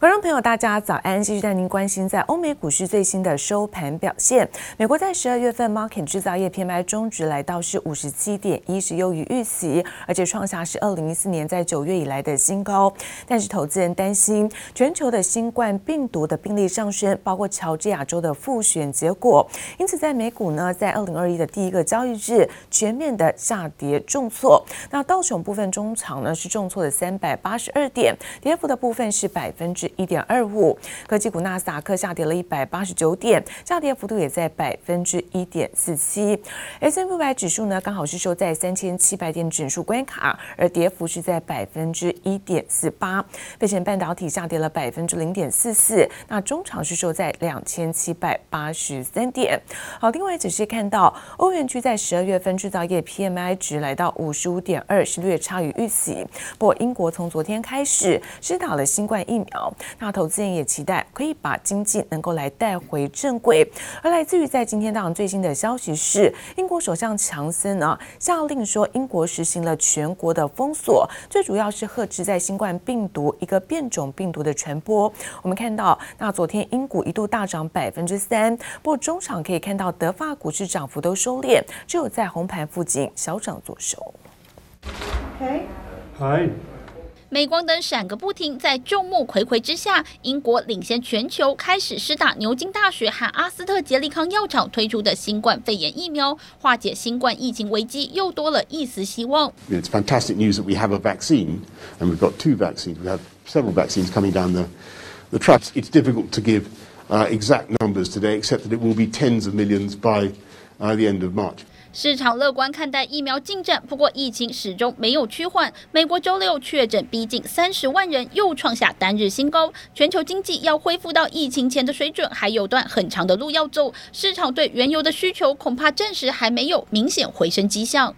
观众朋友，大家早安！继续带您关心在欧美股市最新的收盘表现。美国在十二月份 market 制造业 PMI 中值来到是五十七点一，是优于预期，而且创下是二零一四年在九月以来的新高。但是投资人担心全球的新冠病毒的病例上升，包括乔治亚州的复选结果，因此在美股呢，在二零二一的第一个交易日全面的下跌重挫。那道琼部分中场呢是重挫了三百八十二点，跌幅的部分是百分之。一点二五，科技股纳斯达克下跌了一百八十九点，下跌幅度也在百分之一点四七。S M 五百指数呢，刚好是收在三千七百点整数关卡，而跌幅是在百分之一点四八。费城半导体下跌了百分之零点四四，那中场是收在两千七百八十三点。好，另外只是看到欧元区在十二月份制造业 PMI 值来到五十五点二，是略差于预期。不过英国从昨天开始施打了新冠疫苗。那投资人也期待可以把经济能够来带回正轨。而来自于在今天当最新的消息是，英国首相强森啊下令说，英国实行了全国的封锁，最主要是遏制在新冠病毒一个变种病毒的传播。我们看到，那昨天英股一度大涨百分之三，不过中场可以看到德法股市涨幅都收敛，只有在红盘附近小涨作收。嗨，嗨。镁光灯闪个不停，在众目睽睽之下，英国领先全球开始施打牛津大学和阿斯特杰利康药厂推出的新冠肺炎疫苗，化解新冠疫情危机又多了一丝希望。It's fantastic news that we have a vaccine, and we've got two vaccines. We have several vaccines coming down the the tracks. It's difficult to give exact numbers today, except that it will be tens of millions by the end of March. 市场乐观看待疫苗进展，不过疫情始终没有趋缓。美国周六确诊逼近三十万人，又创下单日新高。全球经济要恢复到疫情前的水准，还有段很长的路要走。市场对原油的需求恐怕暂时还没有明显回升迹象。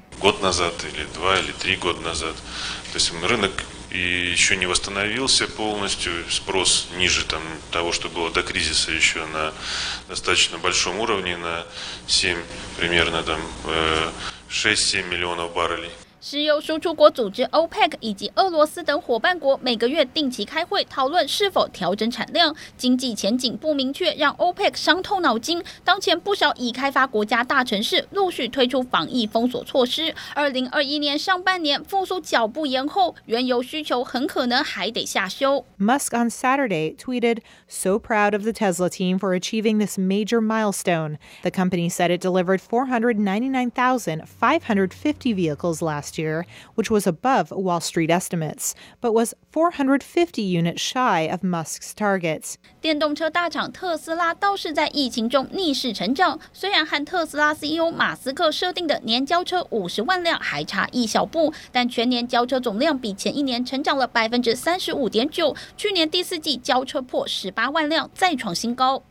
и еще не восстановился полностью, спрос ниже там, того, что было до кризиса еще на достаточно большом уровне, на 7, примерно там э, 6-7 миллионов баррелей. 石油输出国组织 OPEC 以及俄罗斯等伙伴国每个月定期开会讨论是否调整产量，经济前景不明确，让 OPEC 伤透脑筋。当前不少已开发国家大城市陆续推出防疫封锁措施，二零二一年上半年复苏脚步延后，原油需求很可能还得下修。Musk on Saturday tweeted, "So proud of the Tesla team for achieving this major milestone." The company said it delivered 499,550 vehicles last Year, which was above Wall Street estimates, but was 450 units shy of Musk's targets. 电动车大厂特斯拉倒是在疫情中逆势成长，虽然和特斯拉 CEO 马斯克设定的年交车五十万辆还差一小步，但全年交车总量比前一年成长了百分之三十五点九，去年第四季交车破十八万辆，再创新高。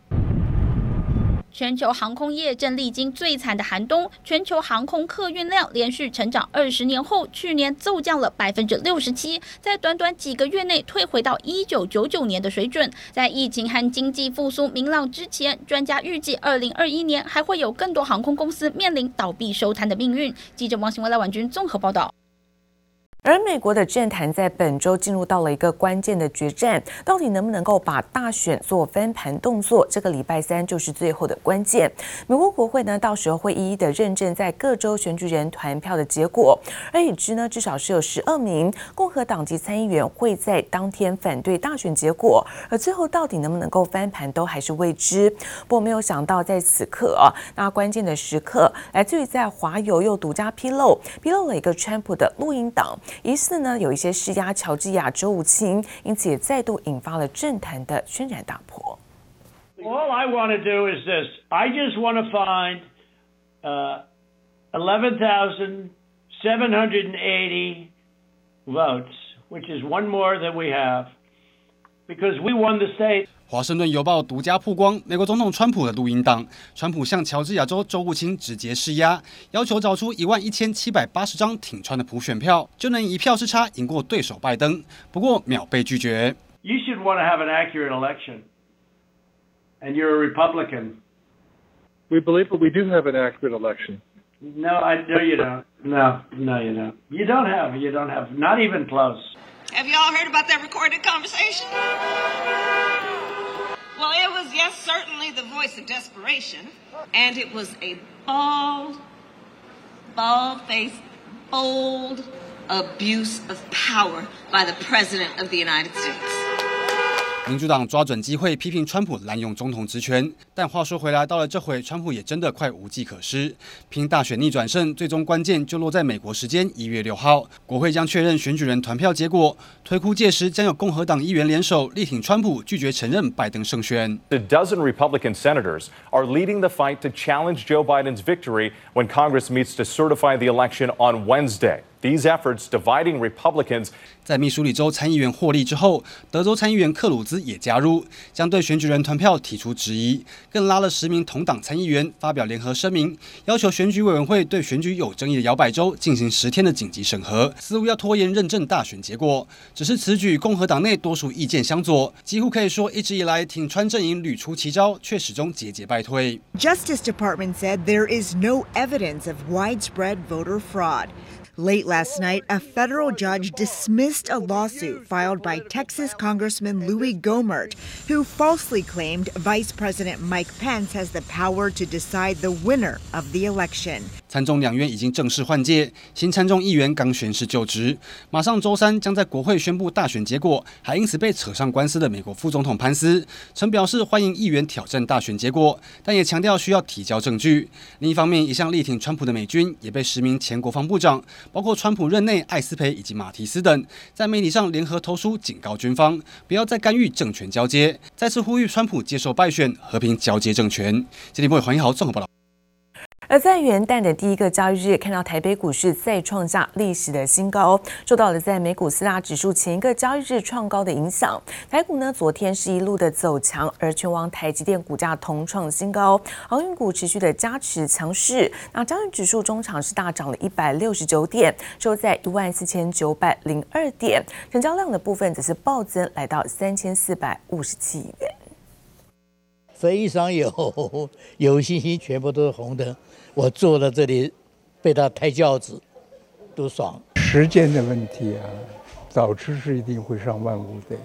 全球航空业正历经最惨的寒冬，全球航空客运量连续成长二十年后，去年骤降了百分之六十七，在短短几个月内退回到一九九九年的水准。在疫情和经济复苏明朗之前，专家预计二零二一年还会有更多航空公司面临倒闭收摊的命运。记者王新文、赖婉君综合报道。而美国的政坛在本周进入到了一个关键的决战，到底能不能够把大选做翻盘动作？这个礼拜三就是最后的关键。美国国会呢，到时候会一一的认证在各州选举人团票的结果，而已知呢，至少是有十二名共和党籍参议员会在当天反对大选结果，而最后到底能不能够翻盘，都还是未知。不过没有想到，在此刻啊，那关键的时刻，来自于在华邮又独家披露，披露了一个川普的录音档。疑似呢有一些施压乔治亚州务卿，因此也再度引发了政坛的轩然大波。All I want to do is this: I just want to find eleven thousand seven hundred and eighty votes, which is one more than we have, because we won the state. 华盛顿邮报独家曝光美国总统川普的录音档，川普向乔治亚州州务卿直接施压，要求找出一万一千七百八十张挺川的普选票，就能以一票之差赢过对手拜登。不过秒被拒绝。You should want to have an accurate election, and you're a Republican. We believe that we do have an accurate election. No, I know you don't. No, no, you don't. You don't have. You don't have. Not even close. Have y'all heard about that recorded conversation? Well, it was, yes, certainly the voice of desperation. And it was a bald, bald faced, bold abuse of power by the President of the United States. 民主党抓准机会批评川普滥用总统职权，但话说回来，到了这回，川普也真的快无计可施。拼大选逆转胜，最终关键就落在美国时间一月六号，国会将确认选举人团票结果，推估届时将有共和党议员联手力挺川普，拒绝承认拜登胜选。A dozen Republican senators are leading the fight to challenge Joe Biden's victory when Congress meets to certify the election on Wednesday. These efforts dividing Republicans. 在密苏里州参议员获利之后，德州参议员克鲁兹也加入，将对选举人团票提出质疑，更拉了十名同党参议员发表联合声明，要求选举委员会对选举有争议的摇摆州进行十天的紧急审核，似乎要拖延认证大选结果。只是此举共和党内多数意见相左，几乎可以说一直以来挺川阵营屡出奇招，却始终节节败退。Justice Department said there is no evidence of widespread voter fraud. Late last night, a federal judge dismissed a lawsuit filed by Texas Congressman Louis Gohmert, who falsely claimed Vice President Mike Pence has the power to decide the winner of the election. 参众两院已经正式换届，新参众议员刚宣誓就职，马上周三将在国会宣布大选结果。还因此被扯上官司的美国副总统潘斯曾表示欢迎议员挑战大选结果，但也强调需要提交证据。另一方面，一向力挺川普的美军也被十名前国防部长。包括川普任内艾斯培以及马提斯等，在媒体上联合投书警告军方，不要再干预政权交接，再次呼吁川普接受败选，和平交接政权。这里为黄一豪综合报道。而在元旦的第一个交易日，看到台北股市再创下历史的新高，受到了在美股四大指数前一个交易日创高的影响。台股呢，昨天是一路的走强，而全网台积电股价同创新高，航运股持续的加持强势。那交易指数中场是大涨了一百六十九点，收在一万四千九百零二点，成交量的部分则是暴增，来到三千四百五十七亿元。非常有有信心，全部都是红灯。我坐在这里，被他抬轿子，都爽！时间的问题啊，早知是一定会上万五的。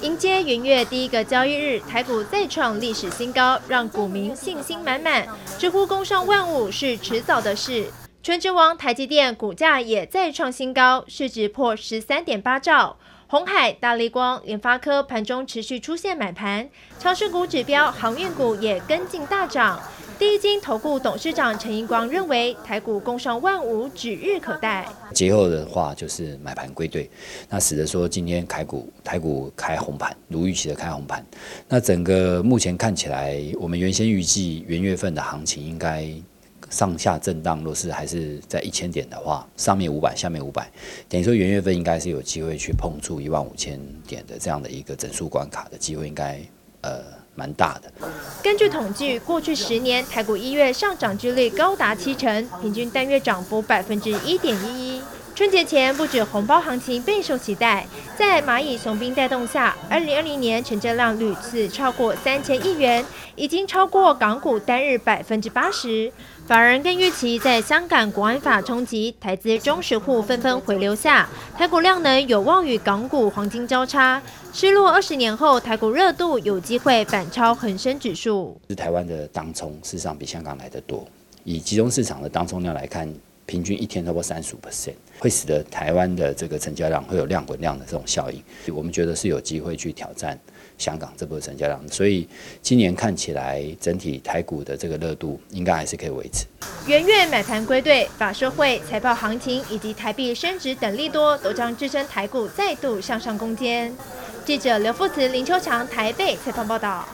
迎接元月第一个交易日，台股再创历史新高，让股民信心满满，直呼攻上万五是迟早的事。权值王台积电股价也再创新高，市值破十三点八兆。红海、大立光、联发科盘中持续出现买盘，强势股指标航运股也跟进大涨。第一金投顾董事长陈英光认为，台股攻上万五指日可待。节后的话就是买盘归队，那使得说今天台股台股开红盘，如预期的开红盘。那整个目前看起来，我们原先预计元月份的行情应该上下震荡，若是还是在一千点的话，上面五百，下面五百，等于说元月份应该是有机会去碰触一万五千点的这样的一个整数关卡的机会，应该呃。蛮大的。根据统计，过去十年台股一月上涨之率高达七成，平均单月涨幅百分之一点一一。春节前不止红包行情备受期待，在蚂蚁雄兵带动下，二零二零年成交量屡次超过三千亿元，已经超过港股单日百分之八十。法人更预期，在香港国安法冲击，台资中实户纷纷回流下，台股量能有望与港股黄金交叉。失落二十年后，台股热度有机会反超恒生指数。是台湾的当冲事实上比香港来得多，以集中市场的当冲量来看。平均一天超过三十五 percent，会使得台湾的这个成交量会有量滚量的这种效应，我们觉得是有机会去挑战香港这部分成交量，所以今年看起来整体台股的这个热度应该还是可以维持。元月买盘归队，法社会、财报行情以及台币升值等利多都将支撑台股再度向上攻坚。记者刘富慈、林秋强台北采访报道。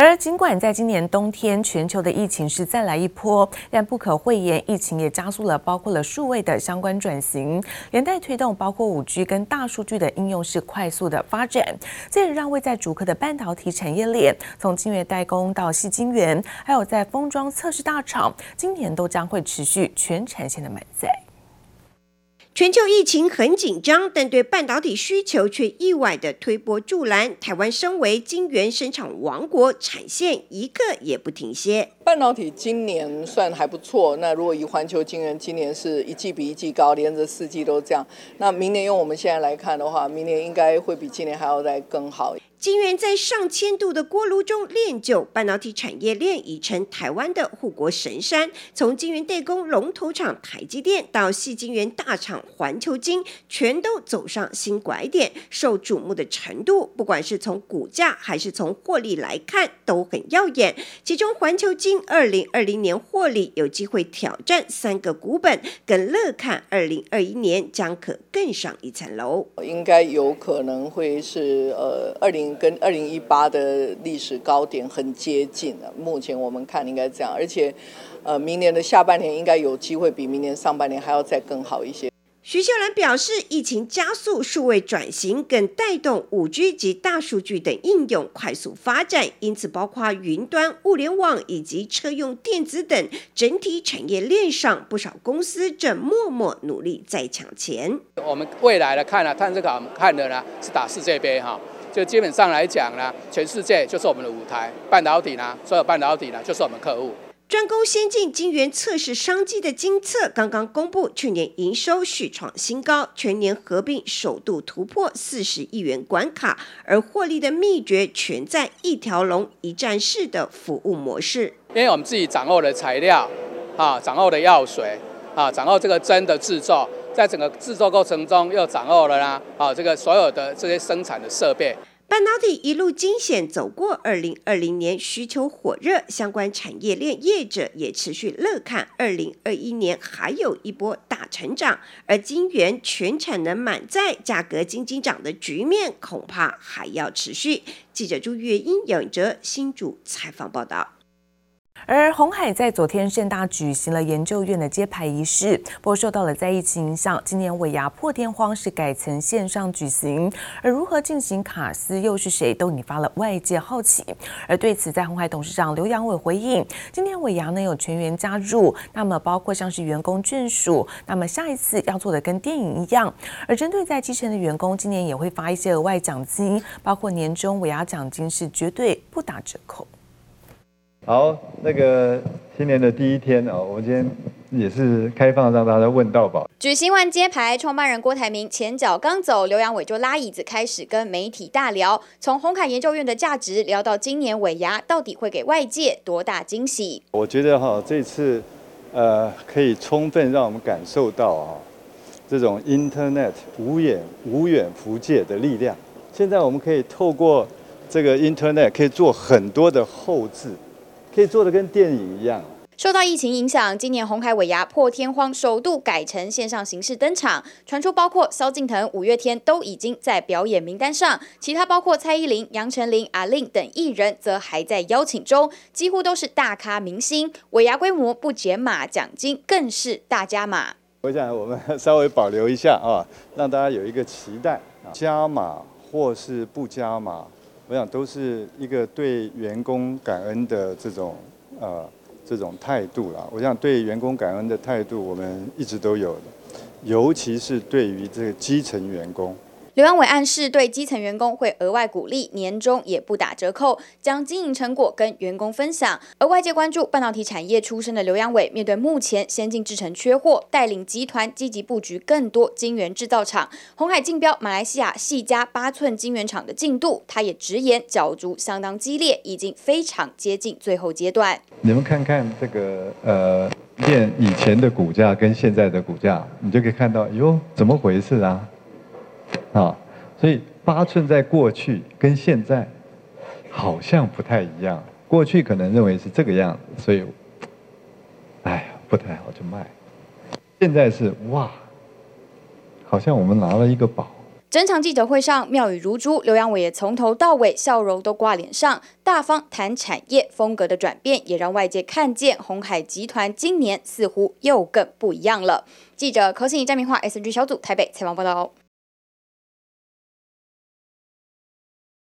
而尽管在今年冬天，全球的疫情是再来一波，但不可讳言，疫情也加速了包括了数位的相关转型，连带推动包括五 G 跟大数据的应用是快速的发展。这也让位在竹科的半导体产业链，从晶圆代工到矽晶圆，还有在封装测试大厂，今年都将会持续全产线的满载。全球疫情很紧张，但对半导体需求却意外的推波助澜。台湾身为晶圆生产王国，产线一个也不停歇。半导体今年算还不错，那如果以环球晶圆，今年是一季比一季高，连着四季都这样。那明年用我们现在来看的话，明年应该会比今年还要再更好。晶圆在上千度的锅炉中炼就，半导体产业链已成台湾的护国神山。从晶圆代工龙头厂台积电到矽晶圆大厂环球晶，全都走上新拐点，受瞩目的程度，不管是从股价还是从获利来看，都很耀眼。其中环球晶二零二零年获利有机会挑战三个股本，更乐看二零二一年将可更上一层楼。应该有可能会是呃二零。跟二零一八的历史高点很接近了，目前我们看应该这样，而且，呃，明年的下半年应该有机会比明年上半年还要再更好一些。徐秀兰表示，疫情加速数位转型，更带动五 G 及大数据等应用快速发展，因此包括云端、物联网以及车用电子等整体产业链上，不少公司正默默努力在抢钱。我们未来的看呢，看这个我们看的呢是打世界杯哈。就基本上来讲呢，全世界就是我们的舞台，半导体呢，所有半导体呢就是我们客户。专攻先进晶圆测试商机的精测刚刚公布，去年营收续创新高，全年合并首度突破四十亿元关卡，而获利的秘诀全在一条龙一站式的服务模式。因为我们自己掌握的材料，啊，掌握的药水，啊，掌握这个针的制作。在整个制作过程中，又掌握了啦，啊，这个所有的这些生产的设备。半导体一路惊险走过二零二零年，需求火热，相关产业链业者也持续乐看二零二一年还有一波大成长。而晶圆全产能满载，价格仅仅涨的局面恐怕还要持续。记者朱月英、杨颖哲新主采访报道。而鸿海在昨天盛大举行了研究院的揭牌仪式，不过受到了在疫情影响，今年尾牙破天荒是改成线上举行。而如何进行卡司，又是谁，都引发了外界好奇。而对此，在红海董事长刘扬伟回应，今年尾牙呢有全员加入，那么包括像是员工眷属，那么下一次要做的跟电影一样。而针对在基层的员工，今年也会发一些额外奖金，包括年终尾牙奖金是绝对不打折扣。好，那个新年的第一天哦，我们今天也是开放让大家问到宝。举行完揭牌，创办人郭台铭前脚刚走，刘阳伟就拉椅子开始跟媒体大聊，从红海研究院的价值聊到今年尾牙到底会给外界多大惊喜。我觉得哈，这次呃可以充分让我们感受到啊，这种 Internet 无远无远弗届的力量。现在我们可以透过这个 Internet 可以做很多的后制。可以做的跟电影一样。受到疫情影响，今年红海尾牙破天荒首度改成线上形式登场，传出包括萧敬腾、五月天都已经在表演名单上，其他包括蔡依林、杨丞琳、阿令等艺人则还在邀请中，几乎都是大咖明星。尾牙规模不减码，奖金更是大加码。我想我们稍微保留一下啊，让大家有一个期待，加码或是不加码。我想都是一个对员工感恩的这种呃这种态度啦。我想对员工感恩的态度，我们一直都有的，尤其是对于这个基层员工。刘扬伟暗示，对基层员工会额外鼓励，年终也不打折扣，将经营成果跟员工分享。而外界关注半导体产业出身的刘扬伟，面对目前先进制程缺货，带领集团积极布局更多晶圆制造厂。鸿海竞标马来西亚系加八寸晶圆厂的进度，他也直言角逐相当激烈，已经非常接近最后阶段。你们看看这个呃，现以前的股价跟现在的股价，你就可以看到，哟，怎么回事啊？啊，所以八寸在过去跟现在好像不太一样。过去可能认为是这个样子，所以，哎呀，不太好就卖。现在是哇，好像我们拿了一个宝。整场记者会上妙语如珠，刘扬伟也从头到尾笑容都挂脸上，大方谈产业风格的转变，也让外界看见鸿海集团今年似乎又更不一样了。记者柯信怡、詹明化 SNG 小组台北采访报道。